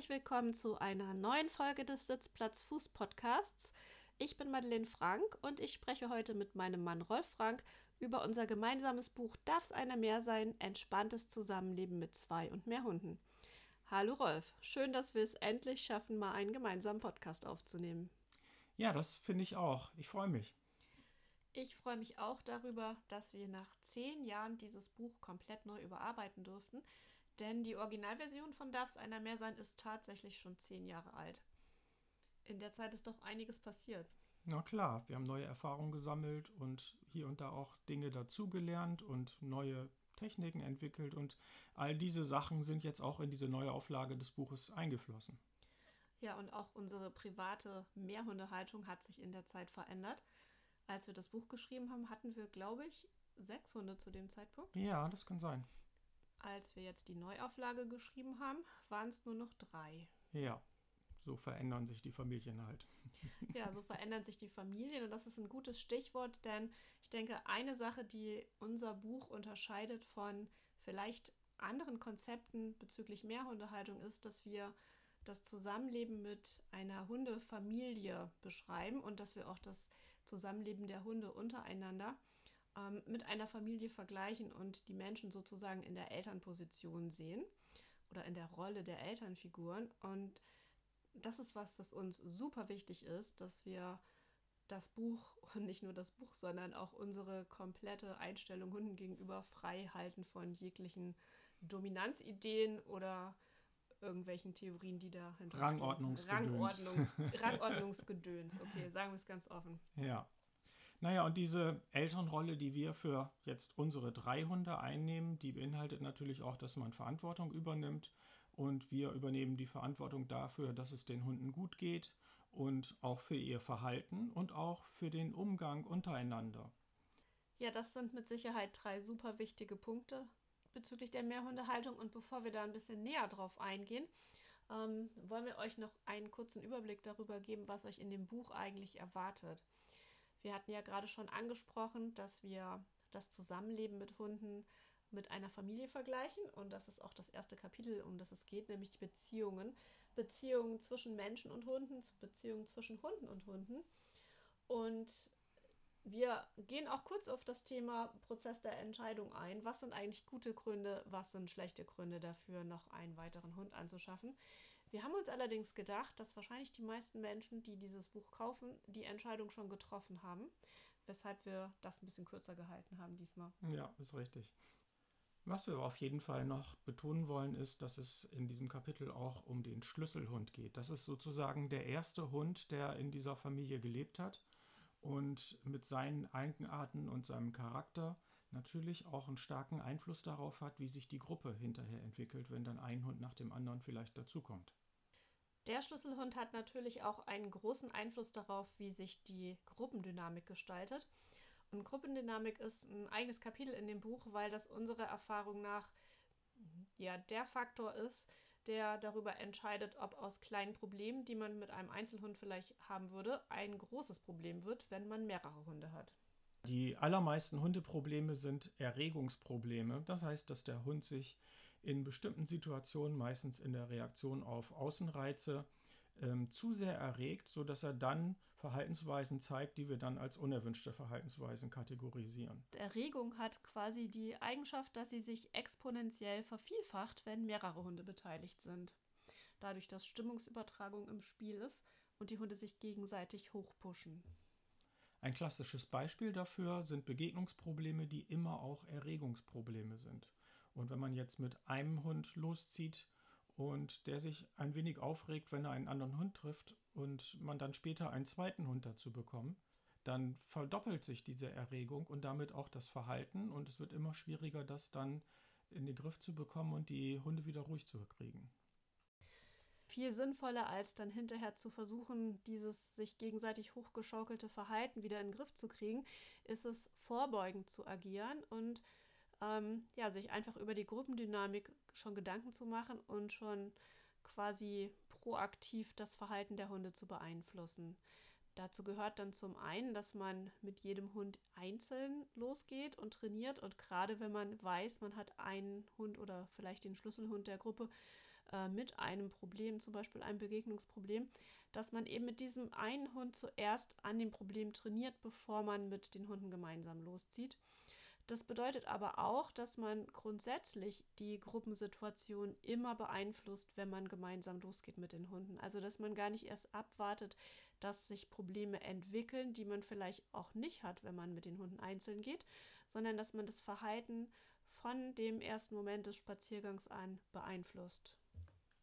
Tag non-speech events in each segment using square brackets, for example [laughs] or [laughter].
Herzlich willkommen zu einer neuen Folge des Sitzplatz Fuß Podcasts. Ich bin Madeleine Frank und ich spreche heute mit meinem Mann Rolf Frank über unser gemeinsames Buch Darf's einer mehr sein? Entspanntes Zusammenleben mit zwei und mehr Hunden. Hallo Rolf, schön, dass wir es endlich schaffen, mal einen gemeinsamen Podcast aufzunehmen. Ja, das finde ich auch. Ich freue mich. Ich freue mich auch darüber, dass wir nach zehn Jahren dieses Buch komplett neu überarbeiten durften, denn die Originalversion von Darf's einer mehr sein ist tatsächlich schon zehn Jahre alt. In der Zeit ist doch einiges passiert. Na klar, wir haben neue Erfahrungen gesammelt und hier und da auch Dinge dazugelernt und neue Techniken entwickelt und all diese Sachen sind jetzt auch in diese neue Auflage des Buches eingeflossen. Ja, und auch unsere private Mehrhundehaltung hat sich in der Zeit verändert. Als wir das Buch geschrieben haben, hatten wir, glaube ich, sechs Hunde zu dem Zeitpunkt. Ja, das kann sein. Als wir jetzt die Neuauflage geschrieben haben, waren es nur noch drei. Ja, so verändern sich die Familien halt. [laughs] Ja, so verändern sich die Familien und das ist ein gutes Stichwort, denn ich denke, eine Sache, die unser Buch unterscheidet von vielleicht anderen Konzepten bezüglich Mehrhundehaltung ist, dass wir das Zusammenleben mit einer Hundefamilie beschreiben und dass wir auch das Zusammenleben der Hunde untereinander ähm, mit einer Familie vergleichen und die Menschen sozusagen in der Elternposition sehen oder in der Rolle der Elternfiguren. Und das ist was, das uns super wichtig ist, dass wir das Buch [laughs] und nicht nur das Buch, sondern auch unsere komplette Einstellung Hunden gegenüber frei halten von jeglichen Dominanzideen oder irgendwelchen Theorien, die da Rangordnungsgedöns. Rangordnungs [laughs] Rangordnungsgedöns. Okay, sagen wir es ganz offen. Ja. Naja, und diese Elternrolle, die wir für jetzt unsere drei Hunde einnehmen, die beinhaltet natürlich auch, dass man Verantwortung übernimmt. Und wir übernehmen die Verantwortung dafür, dass es den Hunden gut geht und auch für ihr Verhalten und auch für den Umgang untereinander. Ja, das sind mit Sicherheit drei super wichtige Punkte bezüglich der Mehrhundehaltung. Und bevor wir da ein bisschen näher drauf eingehen, ähm, wollen wir euch noch einen kurzen Überblick darüber geben, was euch in dem Buch eigentlich erwartet. Wir hatten ja gerade schon angesprochen, dass wir das Zusammenleben mit Hunden mit einer Familie vergleichen. Und das ist auch das erste Kapitel, um das es geht, nämlich die Beziehungen. Beziehungen zwischen Menschen und Hunden, Beziehungen zwischen Hunden und Hunden. Und wir gehen auch kurz auf das Thema Prozess der Entscheidung ein. Was sind eigentlich gute Gründe, was sind schlechte Gründe dafür, noch einen weiteren Hund anzuschaffen? Wir haben uns allerdings gedacht, dass wahrscheinlich die meisten Menschen, die dieses Buch kaufen, die Entscheidung schon getroffen haben, weshalb wir das ein bisschen kürzer gehalten haben diesmal. Ja, ist richtig. Was wir aber auf jeden Fall noch betonen wollen, ist, dass es in diesem Kapitel auch um den Schlüsselhund geht. Das ist sozusagen der erste Hund, der in dieser Familie gelebt hat und mit seinen Eigenarten und seinem Charakter natürlich auch einen starken Einfluss darauf hat, wie sich die Gruppe hinterher entwickelt, wenn dann ein Hund nach dem anderen vielleicht dazukommt. Der Schlüsselhund hat natürlich auch einen großen Einfluss darauf, wie sich die Gruppendynamik gestaltet. Und Gruppendynamik ist ein eigenes Kapitel in dem Buch, weil das unserer Erfahrung nach ja der Faktor ist, der darüber entscheidet, ob aus kleinen Problemen, die man mit einem Einzelhund vielleicht haben würde, ein großes Problem wird, wenn man mehrere Hunde hat. Die allermeisten Hundeprobleme sind Erregungsprobleme. Das heißt, dass der Hund sich in bestimmten Situationen, meistens in der Reaktion auf Außenreize, ähm, zu sehr erregt, sodass er dann Verhaltensweisen zeigt, die wir dann als unerwünschte Verhaltensweisen kategorisieren. Erregung hat quasi die Eigenschaft, dass sie sich exponentiell vervielfacht, wenn mehrere Hunde beteiligt sind. Dadurch, dass Stimmungsübertragung im Spiel ist und die Hunde sich gegenseitig hochpushen. Ein klassisches Beispiel dafür sind Begegnungsprobleme, die immer auch Erregungsprobleme sind. Und wenn man jetzt mit einem Hund loszieht, und der sich ein wenig aufregt, wenn er einen anderen Hund trifft und man dann später einen zweiten Hund dazu bekommt, dann verdoppelt sich diese Erregung und damit auch das Verhalten und es wird immer schwieriger, das dann in den Griff zu bekommen und die Hunde wieder ruhig zu kriegen. Viel sinnvoller als dann hinterher zu versuchen, dieses sich gegenseitig hochgeschaukelte Verhalten wieder in den Griff zu kriegen, ist es vorbeugend zu agieren und ähm, ja, sich einfach über die Gruppendynamik schon Gedanken zu machen und schon quasi proaktiv das Verhalten der Hunde zu beeinflussen. Dazu gehört dann zum einen, dass man mit jedem Hund einzeln losgeht und trainiert. Und gerade wenn man weiß, man hat einen Hund oder vielleicht den Schlüsselhund der Gruppe, äh, mit einem Problem, zum Beispiel einem Begegnungsproblem, dass man eben mit diesem einen Hund zuerst an dem Problem trainiert, bevor man mit den Hunden gemeinsam loszieht. Das bedeutet aber auch, dass man grundsätzlich die Gruppensituation immer beeinflusst, wenn man gemeinsam losgeht mit den Hunden. Also dass man gar nicht erst abwartet, dass sich Probleme entwickeln, die man vielleicht auch nicht hat, wenn man mit den Hunden einzeln geht, sondern dass man das Verhalten von dem ersten Moment des Spaziergangs an beeinflusst.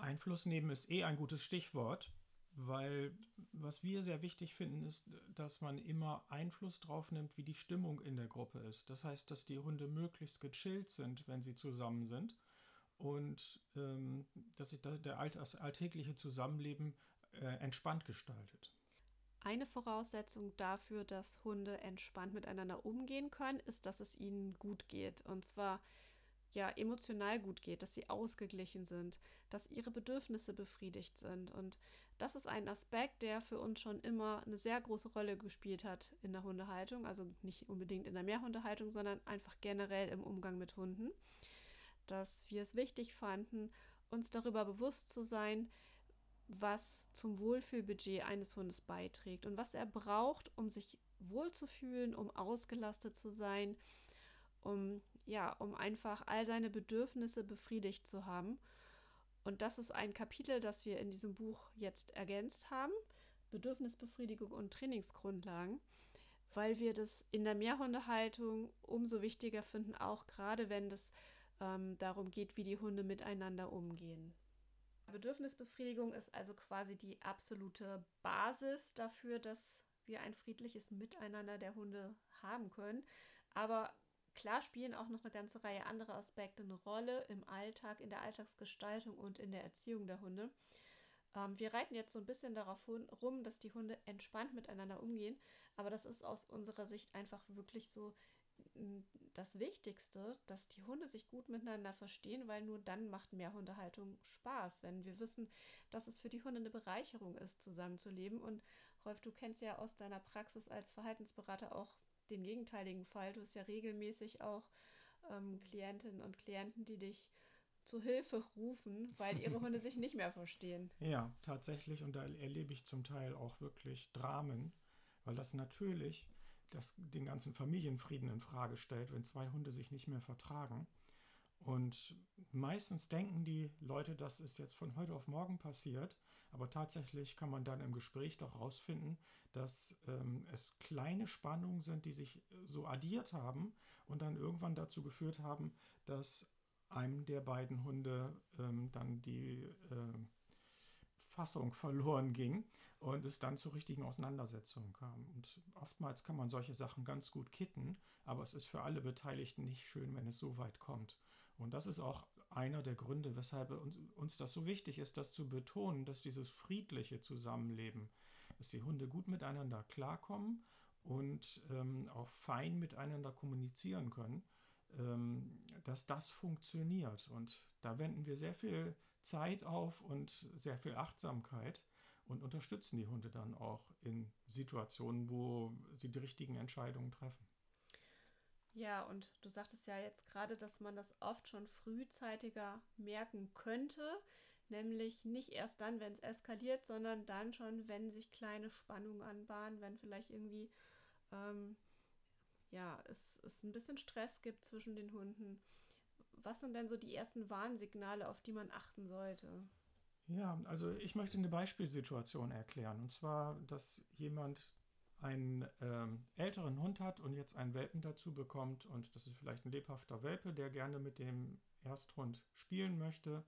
Einfluss nehmen ist eh ein gutes Stichwort, weil was wir sehr wichtig finden, ist, dass man immer Einfluss drauf nimmt, wie die Stimmung in der Gruppe ist. Das heißt, dass die Hunde möglichst gechillt sind, wenn sie zusammen sind und ähm, dass sich der Alt das alltägliche Zusammenleben äh, entspannt gestaltet. Eine Voraussetzung dafür, dass Hunde entspannt miteinander umgehen können, ist, dass es ihnen gut geht. Und zwar ja emotional gut geht, dass sie ausgeglichen sind, dass ihre Bedürfnisse befriedigt sind. Und das ist ein Aspekt, der für uns schon immer eine sehr große Rolle gespielt hat in der Hundehaltung. Also nicht unbedingt in der Mehrhundehaltung, sondern einfach generell im Umgang mit Hunden. Dass wir es wichtig fanden, uns darüber bewusst zu sein, was zum Wohlfühlbudget eines Hundes beiträgt und was er braucht, um sich wohlzufühlen, um ausgelastet zu sein, um ja, um einfach all seine Bedürfnisse befriedigt zu haben. Und das ist ein Kapitel, das wir in diesem Buch jetzt ergänzt haben. Bedürfnisbefriedigung und Trainingsgrundlagen, weil wir das in der Mehrhundehaltung umso wichtiger finden, auch gerade wenn es ähm, darum geht, wie die Hunde miteinander umgehen. Bedürfnisbefriedigung ist also quasi die absolute Basis dafür, dass wir ein friedliches Miteinander der Hunde haben können. Aber Klar spielen auch noch eine ganze Reihe anderer Aspekte eine Rolle im Alltag, in der Alltagsgestaltung und in der Erziehung der Hunde. Ähm, wir reiten jetzt so ein bisschen darauf rum, dass die Hunde entspannt miteinander umgehen, aber das ist aus unserer Sicht einfach wirklich so das Wichtigste, dass die Hunde sich gut miteinander verstehen, weil nur dann macht Mehrhundehaltung Spaß, wenn wir wissen, dass es für die Hunde eine Bereicherung ist, zusammenzuleben. Und Rolf, du kennst ja aus deiner Praxis als Verhaltensberater auch den gegenteiligen Fall. Du hast ja regelmäßig auch ähm, Klientinnen und Klienten, die dich zu Hilfe rufen, weil ihre [laughs] Hunde sich nicht mehr verstehen. Ja, tatsächlich. Und da erlebe ich zum Teil auch wirklich Dramen, weil das natürlich das, den ganzen Familienfrieden in Frage stellt, wenn zwei Hunde sich nicht mehr vertragen. Und meistens denken die Leute, das ist jetzt von heute auf morgen passiert. Aber tatsächlich kann man dann im Gespräch doch herausfinden, dass ähm, es kleine Spannungen sind, die sich äh, so addiert haben und dann irgendwann dazu geführt haben, dass einem der beiden Hunde ähm, dann die äh, Fassung verloren ging und es dann zu richtigen Auseinandersetzungen kam. Und oftmals kann man solche Sachen ganz gut kitten, aber es ist für alle Beteiligten nicht schön, wenn es so weit kommt. Und das ist auch einer der Gründe, weshalb uns das so wichtig ist, das zu betonen, dass dieses friedliche Zusammenleben, dass die Hunde gut miteinander klarkommen und ähm, auch fein miteinander kommunizieren können, ähm, dass das funktioniert. Und da wenden wir sehr viel Zeit auf und sehr viel Achtsamkeit und unterstützen die Hunde dann auch in Situationen, wo sie die richtigen Entscheidungen treffen. Ja, und du sagtest ja jetzt gerade, dass man das oft schon frühzeitiger merken könnte, nämlich nicht erst dann, wenn es eskaliert, sondern dann schon, wenn sich kleine Spannungen anbahnen, wenn vielleicht irgendwie ähm, ja, es, es ein bisschen Stress gibt zwischen den Hunden. Was sind denn so die ersten Warnsignale, auf die man achten sollte? Ja, also ich möchte eine Beispielsituation erklären. Und zwar, dass jemand einen ähm, älteren Hund hat und jetzt einen Welpen dazu bekommt und das ist vielleicht ein lebhafter Welpe, der gerne mit dem Ersthund spielen möchte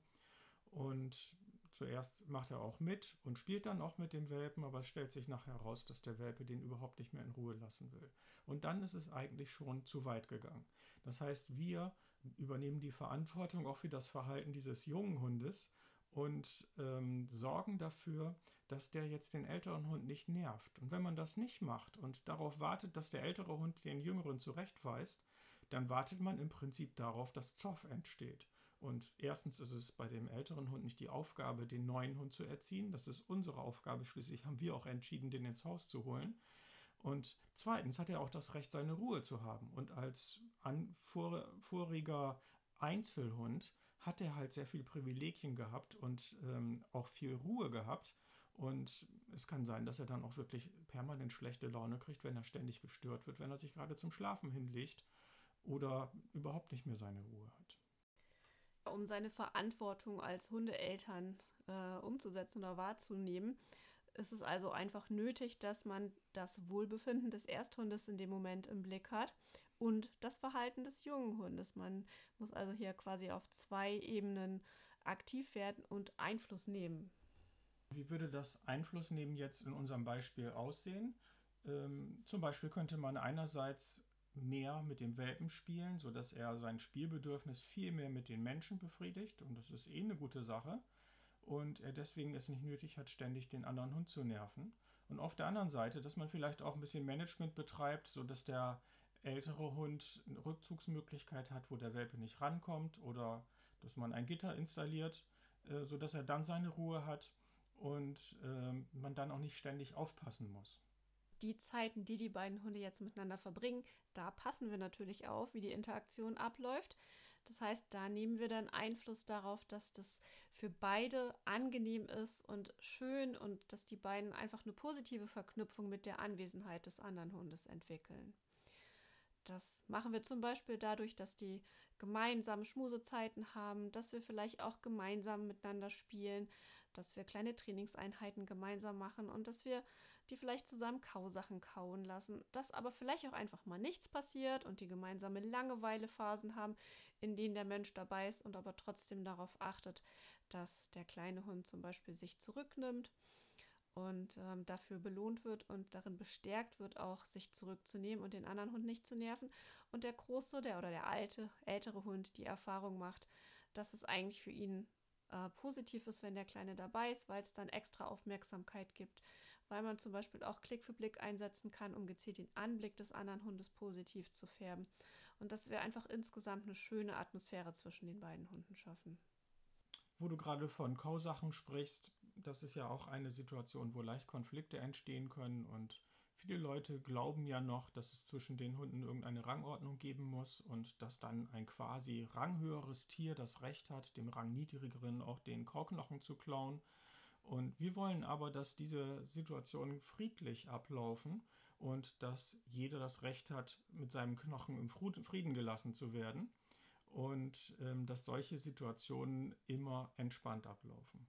und zuerst macht er auch mit und spielt dann auch mit dem Welpen, aber es stellt sich nachher heraus, dass der Welpe den überhaupt nicht mehr in Ruhe lassen will. Und dann ist es eigentlich schon zu weit gegangen. Das heißt, wir übernehmen die Verantwortung auch für das Verhalten dieses jungen Hundes und ähm, sorgen dafür, dass der jetzt den älteren Hund nicht nervt. Und wenn man das nicht macht und darauf wartet, dass der ältere Hund den jüngeren zurechtweist, dann wartet man im Prinzip darauf, dass Zoff entsteht. Und erstens ist es bei dem älteren Hund nicht die Aufgabe, den neuen Hund zu erziehen. Das ist unsere Aufgabe. Schließlich haben wir auch entschieden, den ins Haus zu holen. Und zweitens hat er auch das Recht, seine Ruhe zu haben. Und als an, vor, voriger Einzelhund hat er halt sehr viele Privilegien gehabt und ähm, auch viel Ruhe gehabt. Und es kann sein, dass er dann auch wirklich permanent schlechte Laune kriegt, wenn er ständig gestört wird, wenn er sich gerade zum Schlafen hinlegt oder überhaupt nicht mehr seine Ruhe hat. Um seine Verantwortung als Hundeeltern äh, umzusetzen oder wahrzunehmen, ist es also einfach nötig, dass man das Wohlbefinden des Ersthundes in dem Moment im Blick hat und das Verhalten des jungen Hundes. Man muss also hier quasi auf zwei Ebenen aktiv werden und Einfluss nehmen. Wie würde das Einfluss nehmen jetzt in unserem Beispiel aussehen? Ähm, zum Beispiel könnte man einerseits mehr mit dem Welpen spielen, sodass er sein Spielbedürfnis viel mehr mit den Menschen befriedigt und das ist eh eine gute Sache und er deswegen es nicht nötig hat, ständig den anderen Hund zu nerven. Und auf der anderen Seite, dass man vielleicht auch ein bisschen Management betreibt, sodass der ältere Hund eine Rückzugsmöglichkeit hat, wo der Welpe nicht rankommt oder dass man ein Gitter installiert, äh, sodass er dann seine Ruhe hat und äh, man dann auch nicht ständig aufpassen muss. Die Zeiten, die die beiden Hunde jetzt miteinander verbringen, da passen wir natürlich auf, wie die Interaktion abläuft. Das heißt, da nehmen wir dann Einfluss darauf, dass das für beide angenehm ist und schön und dass die beiden einfach eine positive Verknüpfung mit der Anwesenheit des anderen Hundes entwickeln. Das machen wir zum Beispiel dadurch, dass die gemeinsam Schmusezeiten haben, dass wir vielleicht auch gemeinsam miteinander spielen, dass wir kleine Trainingseinheiten gemeinsam machen und dass wir die vielleicht zusammen Kausachen kauen lassen, dass aber vielleicht auch einfach mal nichts passiert und die gemeinsame Langeweilephasen haben, in denen der Mensch dabei ist und aber trotzdem darauf achtet, dass der kleine Hund zum Beispiel sich zurücknimmt und ähm, dafür belohnt wird und darin bestärkt wird, auch sich zurückzunehmen und den anderen Hund nicht zu nerven. Und der große, der oder der alte, ältere Hund die Erfahrung macht, dass es eigentlich für ihn äh, positiv ist, wenn der Kleine dabei ist, weil es dann extra Aufmerksamkeit gibt, weil man zum Beispiel auch Klick für Blick einsetzen kann, um gezielt den Anblick des anderen Hundes positiv zu färben. Und dass wir einfach insgesamt eine schöne Atmosphäre zwischen den beiden Hunden schaffen. Wo du gerade von Kausachen sprichst, das ist ja auch eine Situation, wo leicht Konflikte entstehen können und viele Leute glauben ja noch, dass es zwischen den Hunden irgendeine Rangordnung geben muss und dass dann ein quasi ranghöheres Tier das Recht hat, dem rangniedrigeren auch den Kauknochen zu klauen. Und wir wollen aber, dass diese Situationen friedlich ablaufen und dass jeder das Recht hat, mit seinem Knochen im Frieden gelassen zu werden und ähm, dass solche Situationen immer entspannt ablaufen.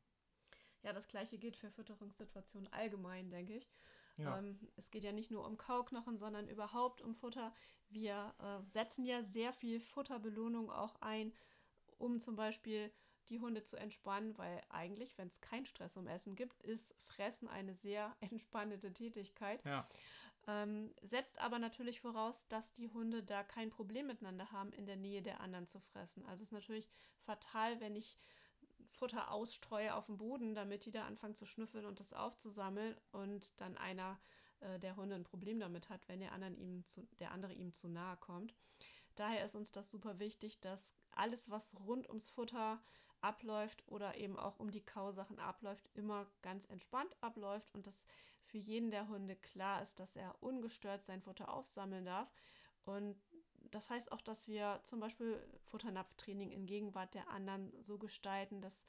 Ja, das gleiche gilt für Fütterungssituationen allgemein, denke ich. Ja. Ähm, es geht ja nicht nur um Kauknochen, sondern überhaupt um Futter. Wir äh, setzen ja sehr viel Futterbelohnung auch ein, um zum Beispiel die Hunde zu entspannen, weil eigentlich, wenn es keinen Stress um Essen gibt, ist Fressen eine sehr [laughs] entspannende Tätigkeit. Ja. Ähm, setzt aber natürlich voraus, dass die Hunde da kein Problem miteinander haben, in der Nähe der anderen zu fressen. Also es ist natürlich fatal, wenn ich Futter ausstreue auf dem Boden, damit die da anfangen zu schnüffeln und das aufzusammeln und dann einer äh, der Hunde ein Problem damit hat, wenn der, anderen ihm zu, der andere ihm zu nahe kommt. Daher ist uns das super wichtig, dass alles, was rund ums Futter abläuft oder eben auch um die Kausachen abläuft, immer ganz entspannt abläuft und dass für jeden der Hunde klar ist, dass er ungestört sein Futter aufsammeln darf. Und das heißt auch, dass wir zum Beispiel Futternapftraining in Gegenwart der anderen so gestalten, dass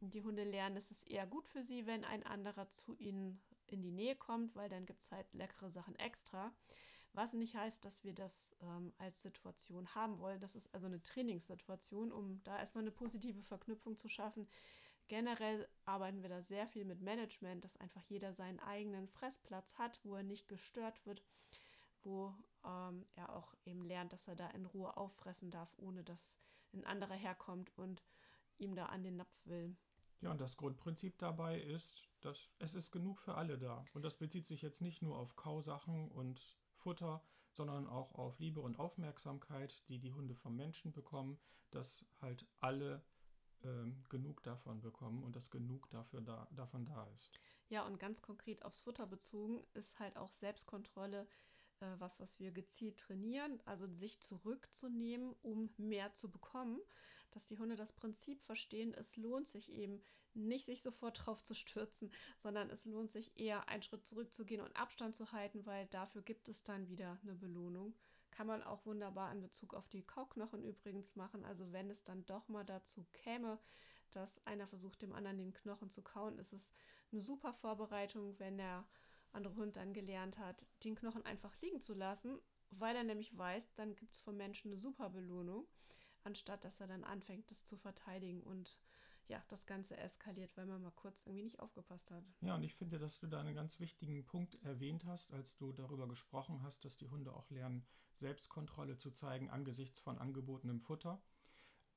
die Hunde lernen, es ist eher gut für sie, wenn ein anderer zu ihnen in die Nähe kommt, weil dann gibt es halt leckere Sachen extra. Was nicht heißt, dass wir das ähm, als Situation haben wollen. Das ist also eine Trainingssituation, um da erstmal eine positive Verknüpfung zu schaffen. Generell arbeiten wir da sehr viel mit Management, dass einfach jeder seinen eigenen Fressplatz hat, wo er nicht gestört wird wo ähm, er auch eben lernt, dass er da in Ruhe auffressen darf, ohne dass ein anderer herkommt und ihm da an den Napf will. Ja, und das Grundprinzip dabei ist, dass es ist genug für alle da. Und das bezieht sich jetzt nicht nur auf Kausachen und Futter, sondern auch auf Liebe und Aufmerksamkeit, die die Hunde vom Menschen bekommen, dass halt alle ähm, genug davon bekommen und dass genug dafür da, davon da ist. Ja, und ganz konkret aufs Futter bezogen ist halt auch Selbstkontrolle äh, was, was wir gezielt trainieren, also sich zurückzunehmen, um mehr zu bekommen, dass die Hunde das Prinzip verstehen, es lohnt sich eben nicht, sich sofort drauf zu stürzen, sondern es lohnt sich eher einen Schritt zurückzugehen und Abstand zu halten, weil dafür gibt es dann wieder eine Belohnung, Kann man auch wunderbar in Bezug auf die Kauknochen übrigens machen. Also wenn es dann doch mal dazu käme, dass einer versucht, dem anderen den Knochen zu kauen, ist es eine super Vorbereitung, wenn der andere Hund dann gelernt hat, den Knochen einfach liegen zu lassen, weil er nämlich weiß, dann gibt es vom Menschen eine super Belohnung, anstatt dass er dann anfängt, das zu verteidigen und ja, das Ganze eskaliert, weil man mal kurz irgendwie nicht aufgepasst hat. Ja, und ich finde, dass du da einen ganz wichtigen Punkt erwähnt hast, als du darüber gesprochen hast, dass die Hunde auch lernen, Selbstkontrolle zu zeigen angesichts von angebotenem Futter.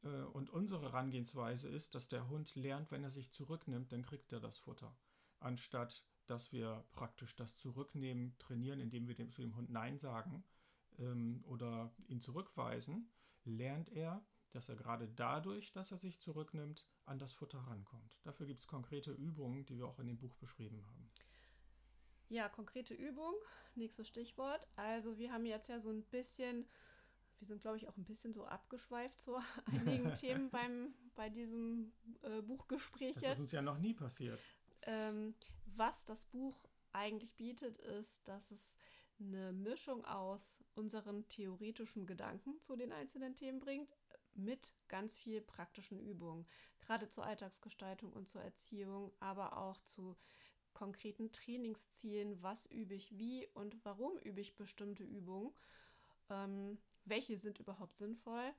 Äh, und unsere Herangehensweise ist, dass der Hund lernt, wenn er sich zurücknimmt, dann kriegt er das Futter. Anstatt dass wir praktisch das Zurücknehmen trainieren, indem wir dem, zu dem Hund Nein sagen ähm, oder ihn zurückweisen, lernt er, dass er gerade dadurch, dass er sich zurücknimmt, an das Futter rankommt. Dafür gibt es konkrete Übungen, die wir auch in dem Buch beschrieben haben. Ja, konkrete Übung, nächstes Stichwort. Also wir haben jetzt ja so ein bisschen, wir sind glaube ich auch ein bisschen so abgeschweift zu [laughs] einigen [laughs] Themen beim, bei diesem äh, Buchgespräch das jetzt. ist uns ja noch nie passiert. Ähm, was das Buch eigentlich bietet, ist, dass es eine Mischung aus unseren theoretischen Gedanken zu den einzelnen Themen bringt, mit ganz viel praktischen Übungen, gerade zur Alltagsgestaltung und zur Erziehung, aber auch zu konkreten Trainingszielen, was übe ich wie und warum übe ich bestimmte Übungen, ähm, welche sind überhaupt sinnvoll,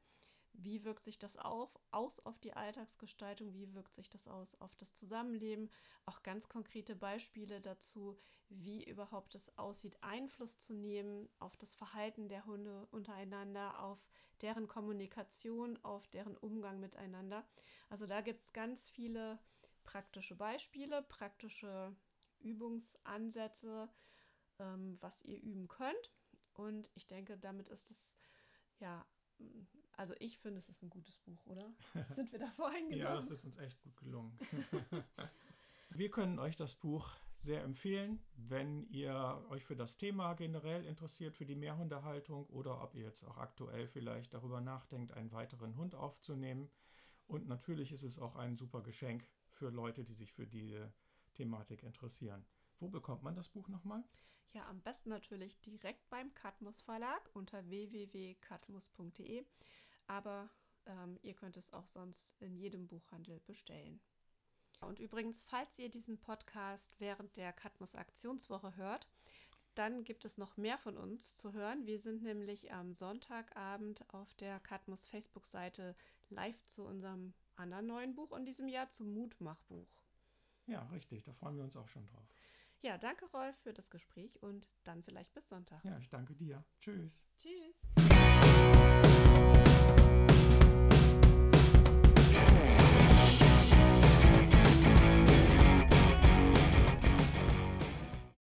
wie wirkt sich das auf, aus auf die Alltagsgestaltung, wie wirkt sich das aus auf das Zusammenleben, auch ganz konkrete Beispiele dazu, wie überhaupt es aussieht, Einfluss zu nehmen auf das Verhalten der Hunde untereinander, auf deren Kommunikation, auf deren Umgang miteinander. Also da gibt es ganz viele praktische Beispiele, praktische Übungsansätze, ähm, was ihr üben könnt. Und ich denke, damit ist es ja also ich finde, es ist ein gutes Buch, oder? [laughs] Sind wir da voreingenommen? ja, das ist uns echt gut gelungen. [laughs] wir können euch das Buch sehr empfehlen, wenn ihr euch für das Thema generell interessiert, für die Mehrhundehaltung oder ob ihr jetzt auch aktuell vielleicht darüber nachdenkt, einen weiteren Hund aufzunehmen. Und natürlich ist es auch ein super Geschenk für Leute, die sich für diese Thematik interessieren. Wo bekommt man das Buch nochmal? Ja, am besten natürlich direkt beim Katmus Verlag unter www.katmus.de aber ähm, ihr könnt es auch sonst in jedem Buchhandel bestellen. Und übrigens, falls ihr diesen Podcast während der Katmus Aktionswoche hört, dann gibt es noch mehr von uns zu hören. Wir sind nämlich am Sonntagabend auf der Katmus Facebook-Seite live zu unserem anderen neuen Buch in diesem Jahr, zum Mutmachbuch. Ja, richtig, da freuen wir uns auch schon drauf. Ja, danke Rolf für das Gespräch und dann vielleicht bis Sonntag. Ja, ich danke dir. Tschüss. Tschüss.